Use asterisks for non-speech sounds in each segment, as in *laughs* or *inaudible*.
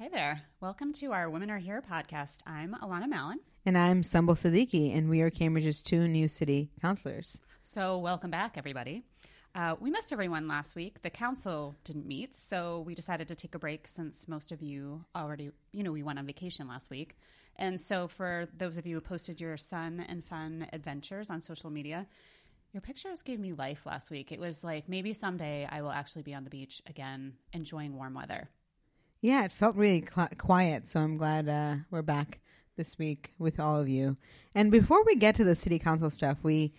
Hey there. Welcome to our Women Are Here podcast. I'm Alanna Mallon. And I'm Sumbul Siddiqui, and we are Cambridge's two new city councillors. So, welcome back, everybody. Uh, we missed everyone last week. The council didn't meet, so we decided to take a break since most of you already, you know, we went on vacation last week. And so, for those of you who posted your sun and fun adventures on social media, your pictures gave me life last week. It was like maybe someday I will actually be on the beach again, enjoying warm weather. Yeah, it felt really cl- quiet, so I'm glad uh, we're back this week with all of you. And before we get to the city council stuff, we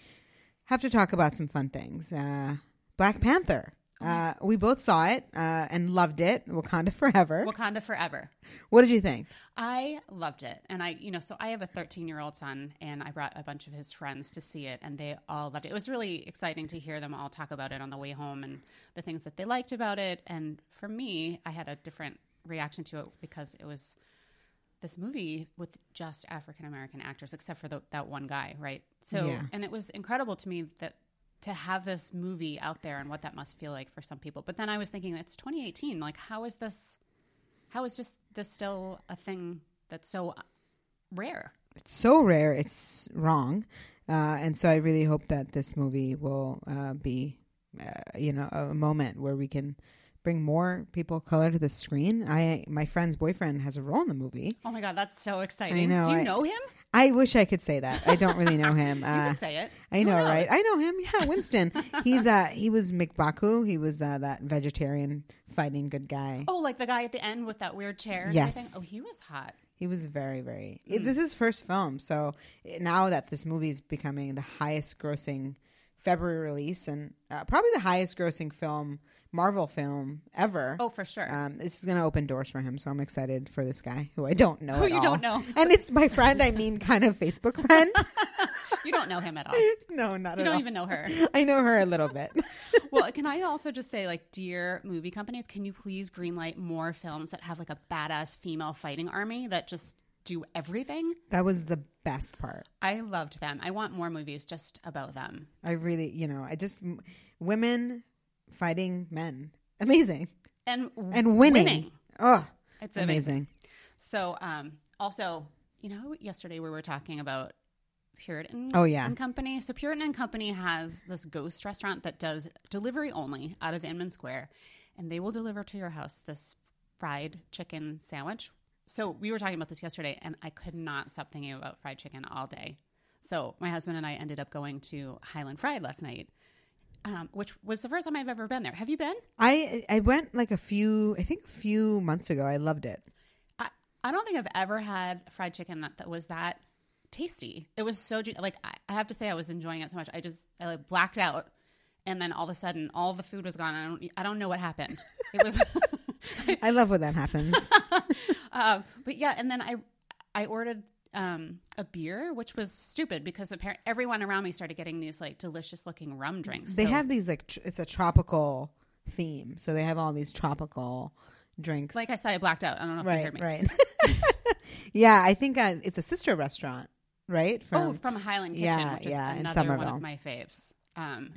have to talk about some fun things. Uh, Black Panther. Uh, we both saw it uh, and loved it. Wakanda Forever. Wakanda Forever. What did you think? I loved it. And I, you know, so I have a 13 year old son, and I brought a bunch of his friends to see it, and they all loved it. It was really exciting to hear them all talk about it on the way home and the things that they liked about it. And for me, I had a different reaction to it because it was this movie with just African American actors, except for the, that one guy, right? So, Yeah. and it was incredible to me that to have this movie out there and what that must feel like for some people. But then I was thinking, it's 2018. Like, how is this? How is just this still a thing that's so rare? It's so rare, it's wrong. Uh, and so I really hope that this movie will uh, be, uh, you know, a moment where we can bring more people of color to the screen. I my friend's boyfriend has a role in the movie. Oh my god, that's so exciting! know, Do you I- know him? I wish I could say that. I don't really know him. *laughs* You Uh, can say it. I know, right? I know him. Yeah, Winston. He's uh he was M'Baku. He was uh, that vegetarian fighting good guy. oh, like the guy at the end with that weird chair. and Yes. Oh, he was hot. He was very, very. Hmm. This is first film, so now that this movie is becoming the highest grossing February release and uh, probably the highest grossing film Marvel film ever. Oh, for sure. Um, this is going to open doors for him, so I'm excited for this guy who I don't know. *laughs* Who you all. don't know. and it's my friend. I mean, kind of Facebook *laughs* friend. *laughs* you don't know him at all. You no, not at all. You don't even know her. I know her a little bit. well, can I also just say, like, dear movie companies, can you please greenlight more films that have like a badass female fighting army that just do everything? that was the best part. I loved them. I want more movies just about them. I really, you know, I just m- women fighting men, amazing And and winning. Oh, It's amazing. amazing. So, um, also, you know, yesterday we were talking about Puritan Oh, yeah. and Company. So Puritan and Company has this ghost restaurant that does delivery only out of Inman Square, and they will deliver to your house this fried chicken sandwich. So we were talking about this yesterday, and I could not stop thinking about fried chicken all day. So my husband and I ended up going to Highland Fried last night, um, which was the first time I've ever been there. Have you been? I I went like a few, I think a few months ago. I loved it. I, I don't think I've ever had fried chicken that, that was that tasty. It was so like I, I have to say I was enjoying it so much. I just I like blacked out, and then all of a sudden all the food was gone. I don't I don't know what happened. It was, *laughs* I love when that happens. *laughs* um, but yeah. And then I I ordered um, a beer, which was stupid because apparently everyone around me started getting these like delicious looking rum drinks. they So- have these like tr- it's a tropical theme, so they have all these tropical drinks. like I said, I blacked out. I don't know if you right, heard me. right. *laughs* yeah, I think uh, it's a sister restaurant, right? oh, from Highland Kitchen, yeah, which is yeah, another one of my faves. Um,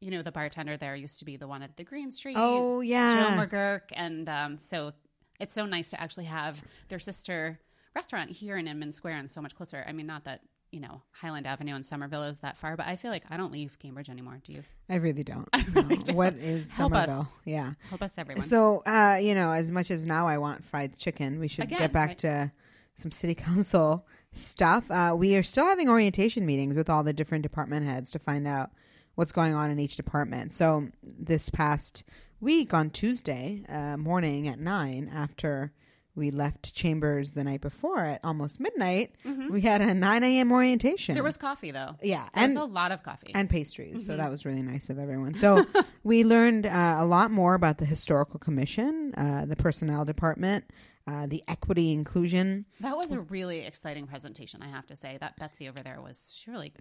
you know, the bartender there used to be the one at the Green Street. Oh, Joe yeah. McGurk, and um, so it's so nice to actually have their sister restaurant here in Inman Square and so much closer. I mean, not that you know Highland Avenue and Somerville is that far, but I feel like I don't leave Cambridge anymore. Do you? I really don't. *laughs* really No. don't. What is *laughs* Help us. Yeah. Help us, everyone. So, uh, you know, as much as now I want fried chicken, we should Again, get back right. to some city *laughs* council stuff. Uh, we are still having orientation meetings with all the different department heads to find out what's going on in each department. So, this past week on Tuesday uh, morning at nine, after we left chambers the night before at almost midnight, we had a 9 a.m. orientation. Mm-hmm. there was coffee though. yeah, There was and a lot of coffee. and pastries. Mm-hmm. So that was really nice of everyone. So *laughs* we learned uh, a lot more about the historical commission, uh, the personnel department, uh, the equity inclusion. that was a really exciting presentation. I have to say that Betsy over there was she really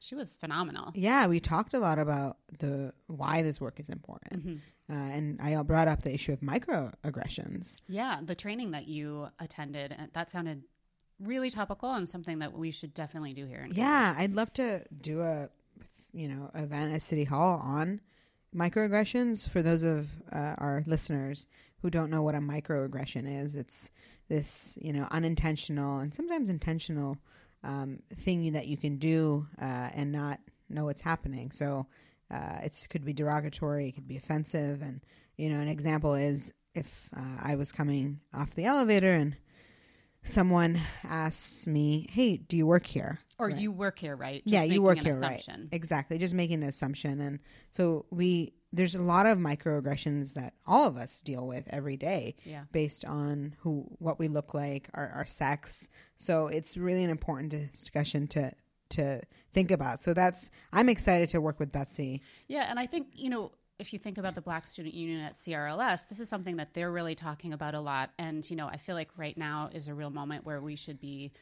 she was phenomenal. Yeah, we talked a lot about the why this work is important, Mm-hmm. Uh, and I all brought up the issue of microaggressions. Yeah, the training that you attended, that sounded really topical and something that we should definitely do here. In Yeah, I'd love to do a you know event at City Hall on microaggressions, for those of uh, our listeners who don't know what a microaggression is, it's this, you know, unintentional and sometimes intentional um, thing that you can do uh, and not know what's happening. So uh, it could be derogatory, it could be offensive. And, you know, an example is if uh, I was coming off the elevator and someone asks me, "Hey, do you work here?" Or Right. you work here, right? yeah, you work here, assumption. right? Exactly, just making an assumption, and so we there's a lot of microaggressions that all of us deal with every day Yeah. based on who what we look like, our, our sex. So it's really an important discussion to to think about. So that's I'm excited to work with Betsy. Yeah, and I think, you know, if you think about the Black Student Union at CRLS, this is something that they're really talking about a lot. And, you know, I feel like right now is a real moment where we should be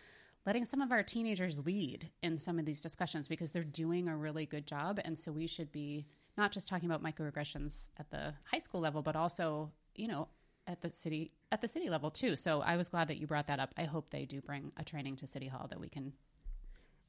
letting some of our teenagers lead in some of these discussions because they're doing a really good job. And so we should be not just talking about microaggressions at the high school level, but also, you know, at the city at the city level too. So I was glad that you brought that up. I hope they do bring a training to City Hall that we can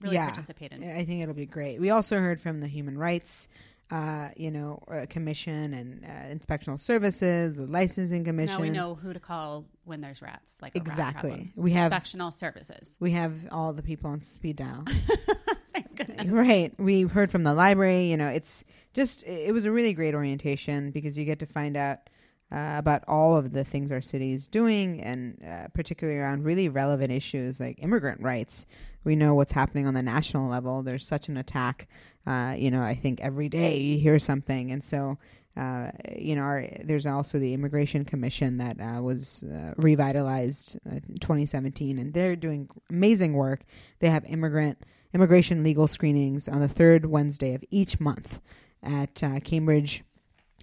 really Yeah. participate in. I think it'll be great. We also heard from the Human Rights, uh, you know, uh, Commission and uh, Inspectional Services, the Licensing Commission. Now we know who to call when there's rats, like exactly. We have Inspectional services. we have all the people on speed dial. *laughs* Thank goodness. right. We heard from the library. You know, it's just it was a really great orientation because you get to find out. Uh, about all of the things our city is doing, and uh, particularly around really relevant issues like immigrant rights. We know what's happening on the national level. There's such an attack. Uh, you know, I think every day you hear something, and so uh, you know, our, there's also the Immigration Commission that uh, was uh, revitalized uh, in 2017, and they're doing amazing work. They have immigrant immigration legal screenings on the third Wednesday of each month at Cambridge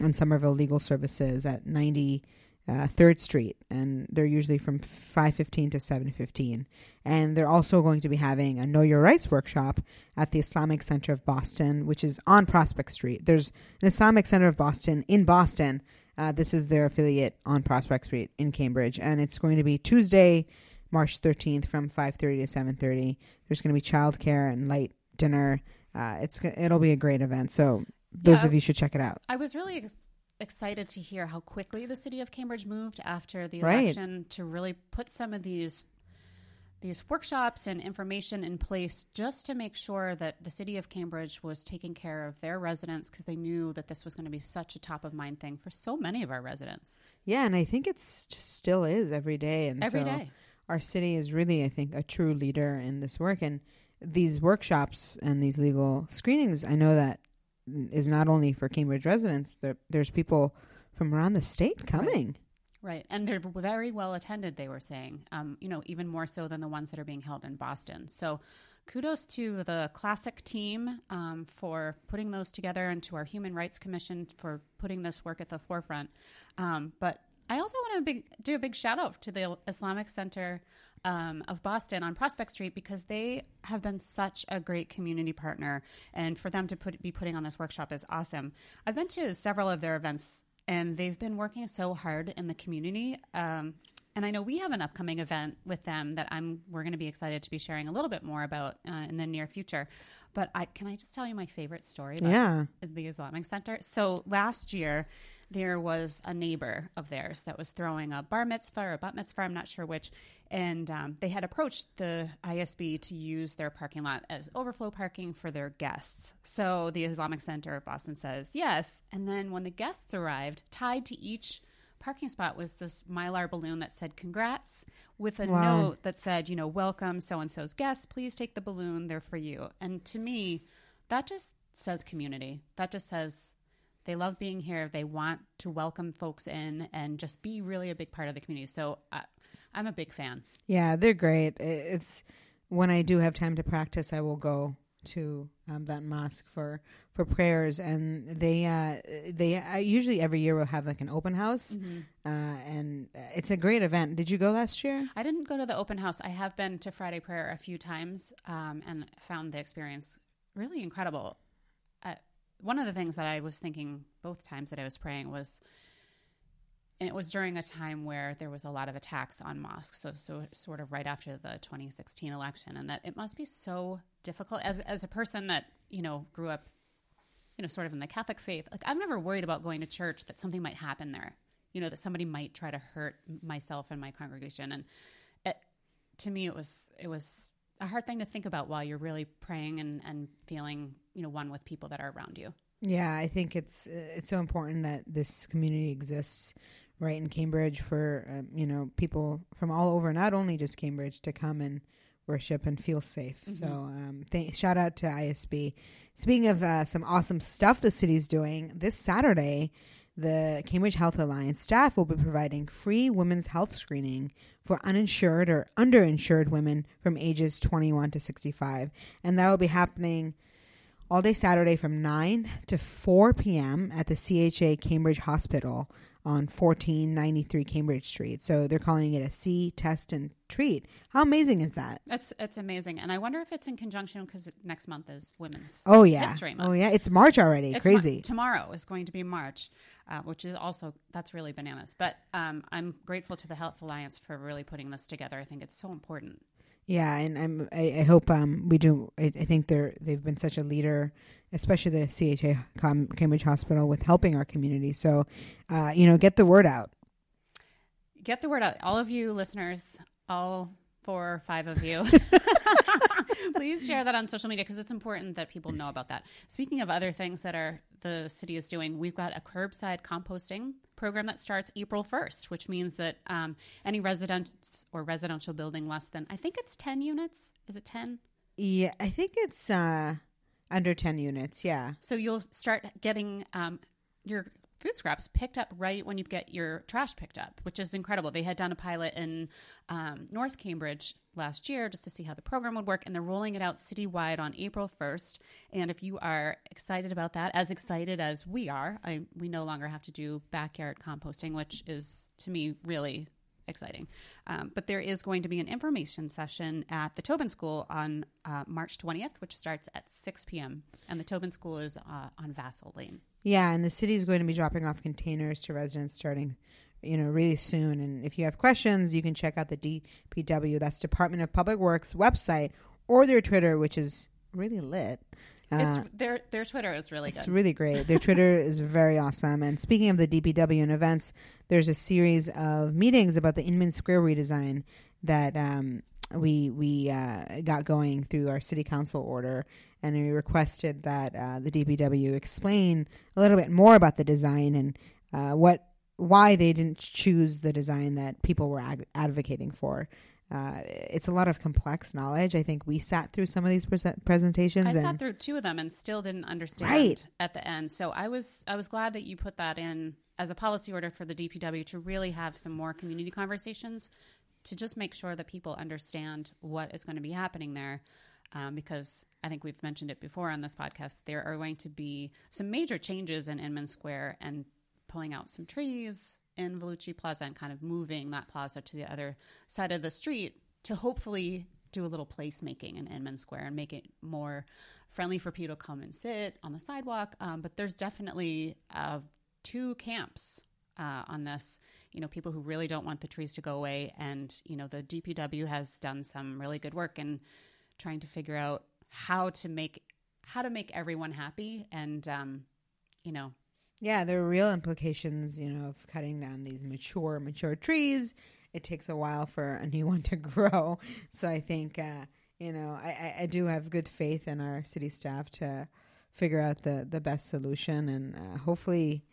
and Somerville Legal Services at 90 uh, Third Street, and they're usually from 5:15 to 7:15. And they're also going to be having a Know Your Rights workshop at the Islamic Center of Boston, which is on Prospect Street. There's an Islamic Center of Boston in Boston. Uh, this is their affiliate on Prospect Street in Cambridge, and it's going to be Tuesday, March 13th, from 5:30 to 7:30. There's going to be childcare and light dinner. Uh, it's it'll be a great event. So those Yeah. of you should check it out. I was really ex- excited to hear how quickly the city of Cambridge moved after the Right. election to really put some of these these workshops and information in place just to make sure that the city of Cambridge was taking care of their residents because they knew that this was going to be such a top of mind thing for so many of our residents Yeah, and I think it's just still is every day. And every so day. our city is really, I think, a true leader in this work. And these workshops and these legal screenings, I know that is not only for Cambridge residents, but there's people from around the state coming. Right. And they're very well attended, they were saying, um, you know, even more so than the ones that are being held in Boston. So kudos to the classic team um, for putting those together and to our Human Rights Commission for putting this work at the forefront. Um, but I also want to big, do a big shout out to the Islamic Center um, of Boston on Prospect Street because they have been such a great community partner, and for them to put, be putting on this workshop is awesome. I've been to several of their events, and they've been working so hard in the community. Um, and I know we have an upcoming event with them that I'm we're going to be excited to be sharing a little bit more about uh, in the near future. But I can I just tell you my favorite story about Yeah. the Islamic Center. So last year, there was a neighbor of theirs that was throwing a bar mitzvah or a bat mitzvah, I'm not sure which, and um, they had approached the ISB to use their parking lot as overflow parking for their guests. So the Islamic Center of Boston says yes, and then when the guests arrived, tied to each parking spot was this mylar balloon that said congrats with a Wow. note that said you know welcome so and so's guests please take the balloon they're for you and to me that just says community that just says they love being here they want to welcome folks in and just be really a big part of the community so I, i'm a big fan Yeah, they're great. It's when I do have time to practice, I will go to um, that mosque for for prayers, and they uh, they uh, usually every year will have like an open house, uh, and uh, it's a great event. Did you go last year? I didn't go to the open house. I have been to Friday prayer a few times um, and found the experience really incredible. One of the things that I was thinking both times that I was praying was, and it was during a time where there was a lot of attacks on mosques, so so sort of right after the 2016 election, and that it must be so difficult as as a person that you know grew up you know, sort of in the Catholic faith, like I've never worried about going to church that something might happen there. You know, that somebody might try to hurt myself and my congregation. And it, to me, it was it was a hard thing to think about while you're really praying and and feeling you know one with people that are around you. Yeah, I think it's it's so important that this community exists right in Cambridge for um, you know people from all over, not only just Cambridge, to come and worship and feel safe. Mm-hmm. So, um, th- shout out to ISB. Speaking of uh, some awesome stuff the city's doing, this Saturday, the Cambridge Health Alliance staff will be providing free women's health screening for uninsured or underinsured women from ages 21 to 65. And that will be happening all day Saturday from 9 to 4 p.m. at the CHA Cambridge Hospital on 1493 Cambridge Street. So they're calling it a see, test, and treat. How amazing is that? That's it's amazing, and I wonder if it's in conjunction because next month is Women's oh yeah History Month. oh yeah it's March already. It's Crazy. Tomorrow is going to be March, uh, which is also that's really bananas. But um, I'm grateful to the Health Alliance for really putting this together. I think it's so important. Yeah, and I'm I, I hope um we do. I, I think they're they've been such a leader, especially the CHA Cambridge Hospital with helping our community. So, uh, you know, get the word out. Get the word out, all of you listeners, all four or five of you. *laughs* *laughs* Please share that on social media because it's important that people know about that. Speaking of other things that are the city is doing, we've got a curbside composting program that starts April 1st, which means that um, any residence or residential building less than, I think it's 10 units. Is it 10? Yeah, I think it's uh, under 10 units. Yeah. So you'll start getting um, your food scraps picked up right when you get your trash picked up, which is incredible. They had done a pilot in um, North Cambridge last year just to see how the program would work, and they're rolling it out citywide on April 1st. And if you are excited about that, as excited as we are, I, we no longer have to do backyard composting, which is to me really exciting. Um, but there is going to be an information session at the Tobin School on uh, March 20th, which starts at 6 p.m. And the Tobin School is uh, on Vassal Lane. Yeah, and the city is going to be dropping off containers to residents starting, you know, really soon. And if you have questions, you can check out the DPW, that's Department of Public Works website, or their Twitter, which is really lit. Uh, their their Twitter is really it's good. really great. Their Twitter *laughs* is very awesome. And speaking of the DPW and events, there's a series of meetings about the Inman Square redesign that um, we we uh, got going through our city council order, and we requested that uh, the DPW explain a little bit more about the design and uh, what why they didn't choose the design that people were advocating for. Uh, it's a lot of complex knowledge. I think we sat through some of these pre- presentations. I and sat through two of them and still didn't understand Right. at the end. So I was I was glad that you put that in as a policy order for the DPW to really have some more community conversations to just make sure that people understand what is going to be happening there. Um, because I think we've mentioned it before on this podcast, there are going to be some major changes in Inman Square and pulling out some trees in Vellucci Plaza and kind of moving that plaza to the other side of the street to hopefully do a little placemaking in Inman Square and make it more friendly for people to come and sit on the sidewalk. Um, but there's definitely uh, two camps uh, on this. You know, people who really don't want the trees to go away, and you know, the DPW has done some really good work in trying to figure out how to make how to make everyone happy, and um, you know, Yeah, there are real implications, you know, of cutting down these mature, mature trees. It takes a while for a new one to *laughs* grow. So I think, uh, you know, I, I, do have good faith in our city staff to figure out the, the best solution. And uh, hopefully,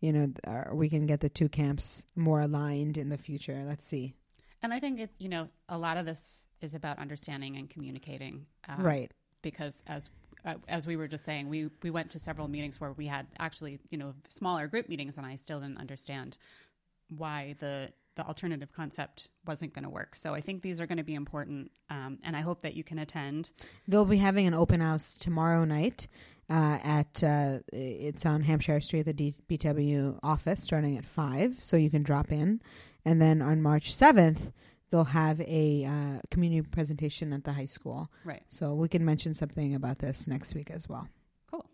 you know, uh, we can get the two camps more aligned in the future. Let's see. And I think it, you know, a lot of this is about understanding and communicating, um, Right. Because as uh, as we were just saying, we we went to several meetings where we had actually, you know, smaller group meetings, and I still didn't understand why the the alternative concept wasn't going to work. So I think these are going to be important, um, and I hope that you can attend. They'll be having an open house tomorrow night uh, at uh, it's on Hampshire Street, the DPW office, starting at five. So you can drop in, and then on March seventh, they'll have a uh, community presentation at the high school. Right. So we can mention something about this next week as well. Cool.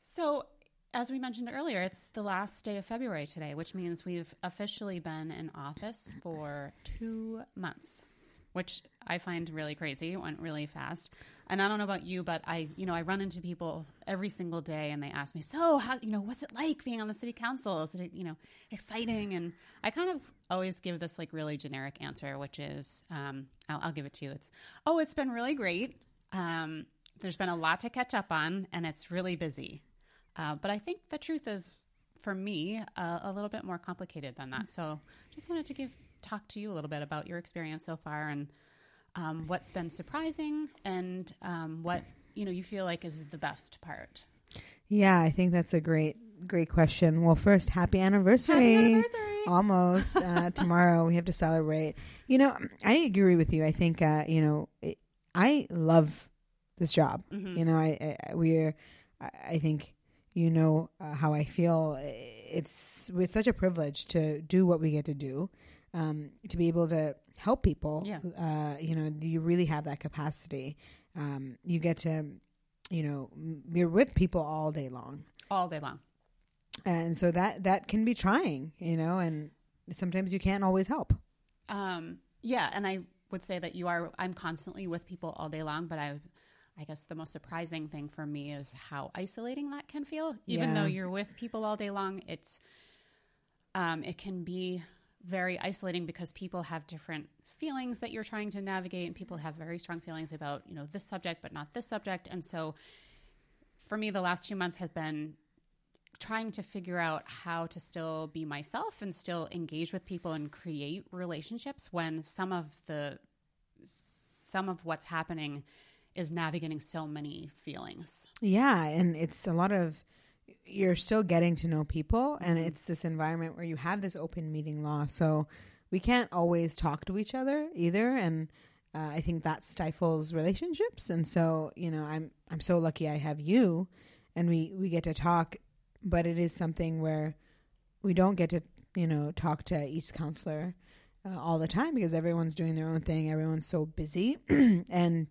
So, as we mentioned earlier, it's the last day of February today, which means we've officially been in office for two months, which I find really crazy. It went really fast. And I don't know about you, but I, you know, I run into people every single day and they ask me, so how, you know, what's it like being on the city council? Is it, you know, exciting? And I kind of always give this like really generic answer, which is, um, I'll, I'll give it to you. It's, oh, it's been really great. Um, there's been a lot to catch up on and it's really busy. Uh, but I think the truth is, for me, uh, a little bit more complicated than that. So just wanted to give, talk to you a little bit about your experience so far and, um, what's been surprising and um, what you know you feel like is the best part. Yeah, I think that's a great great question. Well, first, happy anniversary! Happy anniversary! Almost uh, *laughs* tomorrow, we have to celebrate. You know, I agree with you. I think uh, you know, it, I love this job. Mm-hmm. You know, I, I we're I, think you know uh, how I feel. It's it's such a privilege to do what we get to do, um, to be able to help people. Yeah. Uh, you know, you really have that capacity. Um, you get to, you know, you're with people all day long, all day long. and so that that can be trying. You know, and sometimes you can't always help. Um, yeah, and I would say that you are. I'm constantly with people all day long, but I, I guess the most surprising thing for me is how isolating that can feel. Even Yeah. though you're with people all day long, it's, um, it can be very isolating because people have different feelings that you're trying to navigate, and people have very strong feelings about you know this subject, but not this subject, and so. For me, the last two months has been trying to figure out how to still be myself and still engage with people and create relationships when some of the some of what's happening is navigating so many feelings. Yeah, and it's a lot of you're still getting to know people and Mhm. it's this environment where you have this open meeting law. So we can't always talk to each other either and uh, I think that stifles relationships and so, you know, I'm I'm so lucky I have you and we we get to talk, but it is something where we don't get to, you know, talk to each counselor uh, all the time because everyone's doing their own thing. Everyone's so busy *clears throat* and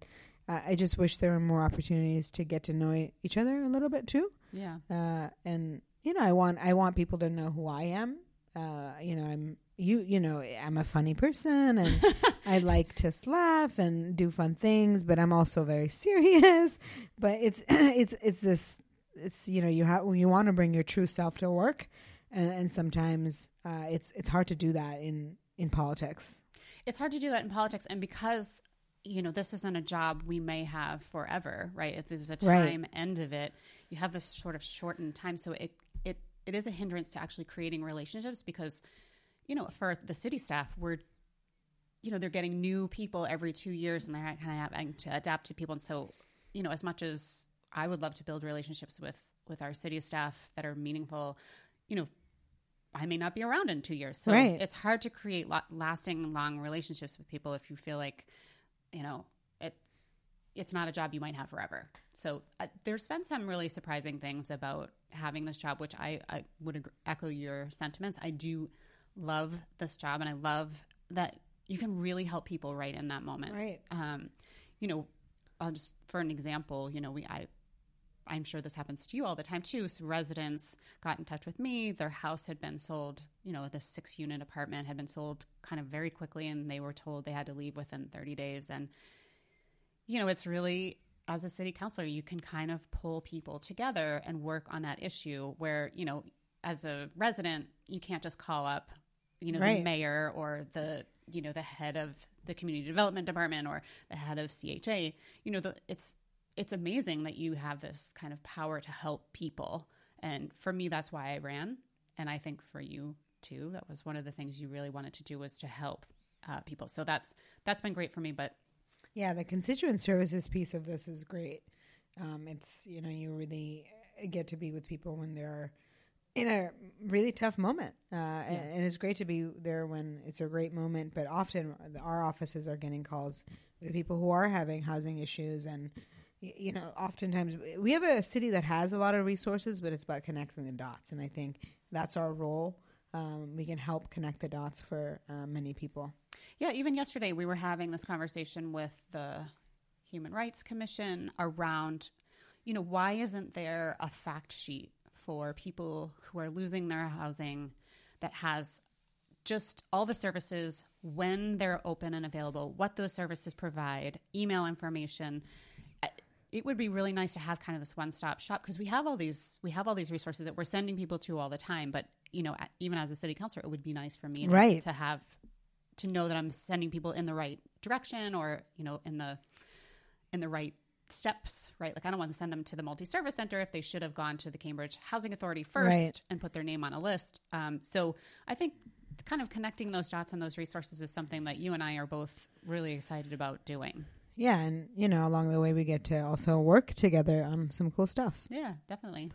uh, I just wish there were more opportunities to get to know each other a little bit too. Yeah. Uh, and you know, I want I want people to know who I am. Uh, you know, I'm you. You know, I'm a funny person, and *laughs* I like to laugh and do fun things. But I'm also very serious. *laughs* But it's *clears throat* it's it's this. It's you know you have you want to bring your true self to work, and, and sometimes uh, it's it's hard to do that in in politics. It's hard to do that in politics and because you know, this isn't a job we may have forever, right? If there's a Right. time end of it, you have this sort of shortened time. So it, it, it is a hindrance to actually creating relationships because, you know, for the city staff, we're, you know, they're getting new people every two years and they're kind of having to adapt to people. And so, you know, as much as I would love to build relationships with, with our city staff that are meaningful, you know, I may not be around in two years. So Right. it's hard to create lo- lasting, long relationships with people if you feel like, you know, it it's not a job you might have forever. So uh, there's been some really surprising things about having this job, which I, I would ag- echo your sentiments. I do love this job, and I love that you can really help people right in that moment. Right. Um, you know, I'll just for an example, you know, we I I'm sure this happens to you all the time too. So residents got in touch with me. Their house had been sold, you know, the six unit apartment had been sold kind of very quickly and they were told they had to leave within 30 days. And, you know, it's really, as a city councilor, you can kind of pull people together and work on that issue where, you know, as a resident, you can't just call up, you know, the mayor or the, you know, the head of the community development department or the head of CHA. You know, the, it's, it's amazing that you have this kind of power to help people. And for me, that's why I ran. And I think for you too, that was one of the things you really wanted to do was to help uh, people. So that's that's been great for me. But Yeah, the constituent services piece of this is great. Um, it's you know you really get to be with people when they're in a really tough moment, uh, and, and it's great to be there when it's a great moment. But often our offices are getting calls with people who are having housing issues, and you know oftentimes we have a city that has a lot of resources, but it's about connecting the dots, and I think that's our role. Um, we can help connect the dots for uh, many people. yeah, even yesterday we were having this conversation with the Human Rights Commission around, you know, why isn't there a fact sheet for people who are losing their housing that has just all the services when they're open and available, what those services provide, email information. It would be really nice to have kind of this one stop shop because we have all these we have all these resources that we're sending people to all the time. But you know, even as a city councilor, it would be nice for me to, Right. to have to know that I'm sending people in the right direction or you know in the in the right steps, right? Like I don't want to send them to the multi-service center if they should have gone to the Cambridge Housing Authority first Right. and put their name on a list. Um, so I think kind of connecting those dots and those resources is something that you and I are both really excited about doing. Yeah, and you know, along the way, we get to also work together on some cool stuff. Yeah, definitely.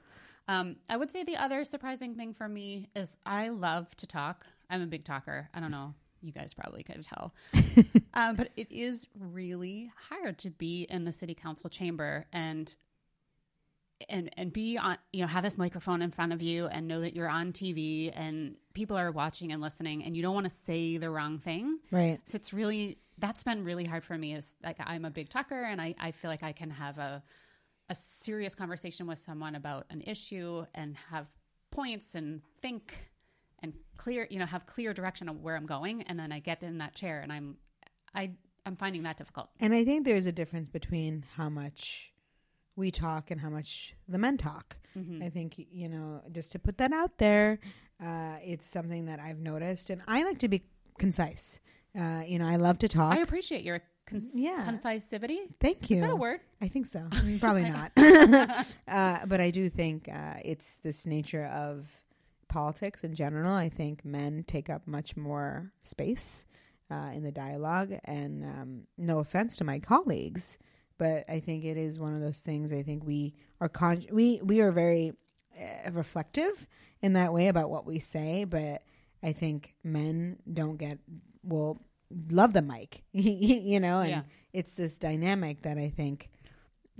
Um, I would say the other surprising thing for me is I love to talk. I'm a big talker. I don't know. You guys probably could tell. *laughs* um, but it is really hard to be in the city council chamber and and and be on you know have this microphone in front of you and know that you're on TV and people are watching and listening and you don't want to say the wrong thing. Right. So it's really that's been really hard for me. Is like I'm a big talker and I I feel like I can have a a serious conversation with someone about an issue and have points and think and clear you know have clear direction of where I'm going and then I get in that chair and I'm I I'm finding that difficult. And I think there's a difference between how much we talk and how much the men talk. I think, you know, just to put that out there, uh, it's something that I've noticed. And I like to be concise. Uh, you know, I love to talk. I appreciate your cons- Yeah. concisivity. Thank you. Is that a word? I think so. *laughs* I mean, probably not. *laughs* uh, but I do think uh, it's this nature of politics in general. I think men take up much more space uh, in the dialogue. And um, no offense to my colleagues, but I think it is one of those things. I think we are con- we we are very uh, reflective in that way about what we say, but I think men don't get will love the mic, *laughs* you know, and Yeah. it's this dynamic that I think,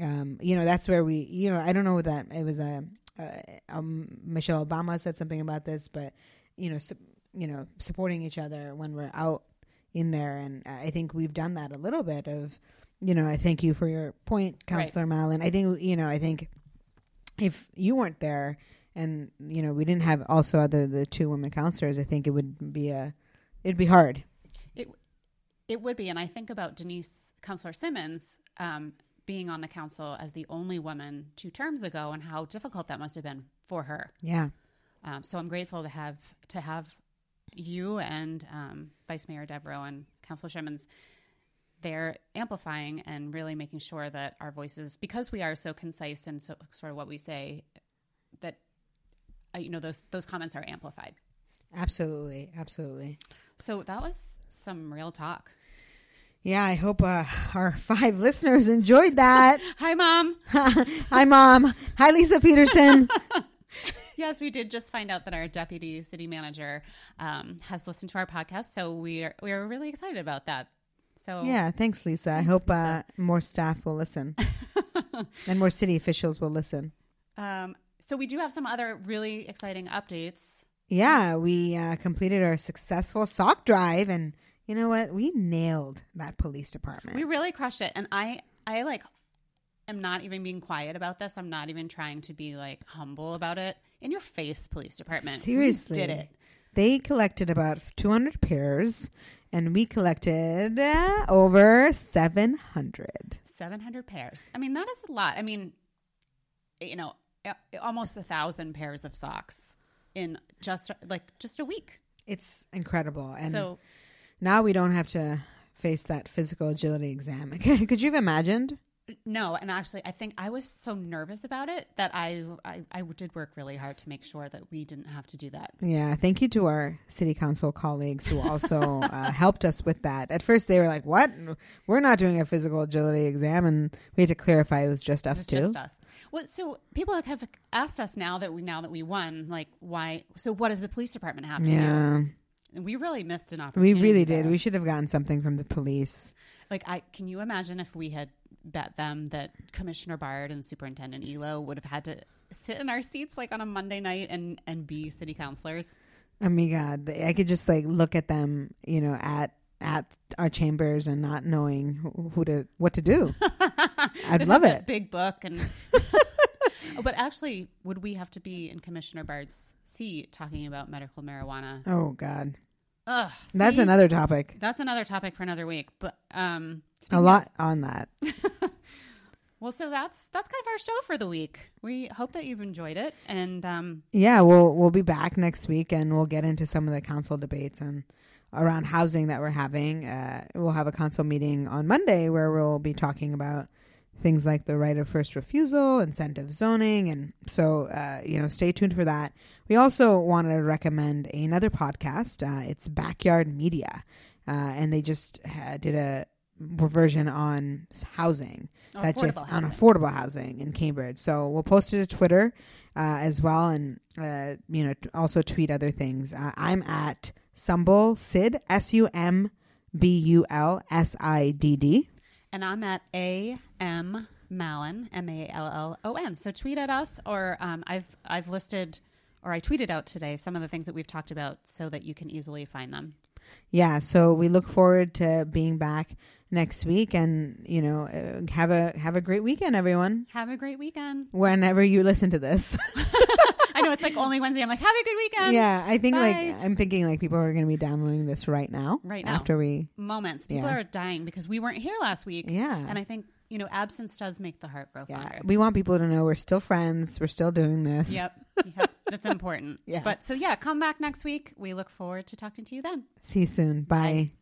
um, you know, that's where we, you know, I don't know that it was a, uh, um, Michelle Obama said something about this, but you know, su- you know, supporting each other when we're out in there, and I think we've done that a little bit of, you know, I thank you for your point, Right. Councillor Mallon. I think you know, I think if you weren't there and you know we didn't have also other the two women counselors, I think it would be a it'd be hard. It it would be, and I think about Denise, Councillor Simmons, um, being on the council as the only woman two terms ago, and how difficult that must have been for her. Yeah. Um, so I'm grateful to have to have you and um, Vice Mayor Devereaux and Councillor Simmons there amplifying and really making sure that our voices, because we are so concise and so sort of what we say, that uh, you know those those comments are amplified. Absolutely, absolutely. So that was some real talk. Yeah, I hope uh, our *laughs* five listeners enjoyed that. *laughs* Hi, mom. *laughs* Hi, Mom. Hi, Lisa Peterson. Yes, we did just find out that our deputy city manager um, has listened to our podcast, so we are we are really excited about that. So yeah, thanks, Lisa. I hope uh, more staff will listen and more city officials will listen. um, so we do have some other really exciting updates. Yeah, we uh, completed our successful sock drive, and you know what? We nailed that police department. We really crushed it, and I I like am not even being quiet about this. I'm not even trying to be like humble about it. In your face, police department. We Seriously, did it. They collected about 200 pairs, and we collected uh, over 700. 700 pairs. I mean, that is a lot. I mean, you know, almost a thousand pairs of socks in just like just a week. It's incredible, and so now we don't have to face that physical agility exam. *laughs* Could you have imagined? No, and actually, I think I was so nervous about it that I, I I did work really hard to make sure that we didn't have to do that. Yeah, thank you to our city council colleagues who also uh, *laughs* helped us with that. At first, they were like, "What? We're not doing a physical agility exam," and we had to clarify it was just us It's too. just us. Well, so people have asked us now that we now that we won, like why? So what does the police department have to do? Yeah, And we really missed an opportunity. we really did. there. We should have gotten something from the police. like I can you imagine if we had bet them that Commissioner Bard and Superintendent Elow would have had to sit in our seats like on a Monday night and and be city councilors. Oh my god, I could just like look at them, you know, at at our chambers and not knowing who who to what to do. *laughs* I'd love it. Big book and. Oh, *laughs* *laughs* but actually, would we have to be in Commissioner Bard's seat talking about medical marijuana? Oh god, Ugh, that's another topic. That's another topic for another week. But um, A lot on that. Well, so that's that's kind of our show for the week. We hope that you've enjoyed it, and um, Yeah, we'll we'll be back next week, and we'll get into some of the council debates and around housing that we're having. Uh, we'll have a council meeting on Monday where we'll be talking about things like the right of first refusal, incentive zoning, and so uh, you know, stay tuned for that. We also wanted to recommend another podcast. Uh, it's Backyard Media, uh, and they just uh, did a version on housing that's just affordable on housing. affordable housing in Cambridge. So we'll post it to Twitter uh, as well, and uh, you know t- also tweet other things. Uh, I'm at Sumbul Sid S U M B U L S I D D. and I'm at A M Mallon M A L L O N. So tweet at us, or um, I've I've listed or I tweeted out today some of the things that we've talked about so that you can easily find them. Yeah, so we look forward to being back next week, and you know uh, have a have a great weekend, everyone. Have a great weekend. Whenever you listen to this, *laughs* I know it's like only Wednesday. I'm like, have a good weekend. yeah, I think like I'm thinking like people are going to be downloading this right now, Right now. after we, Moments. People Yeah. are dying because we weren't here last week. yeah, And I think, you know, absence does make the heart grow yeah, fonder. we want people to know we're still friends, we're still doing this. Yep. *laughs* Yep. That's important. Yeah. But so, yeah, come back next week. We look forward to talking to you then. See you soon. Bye. Bye.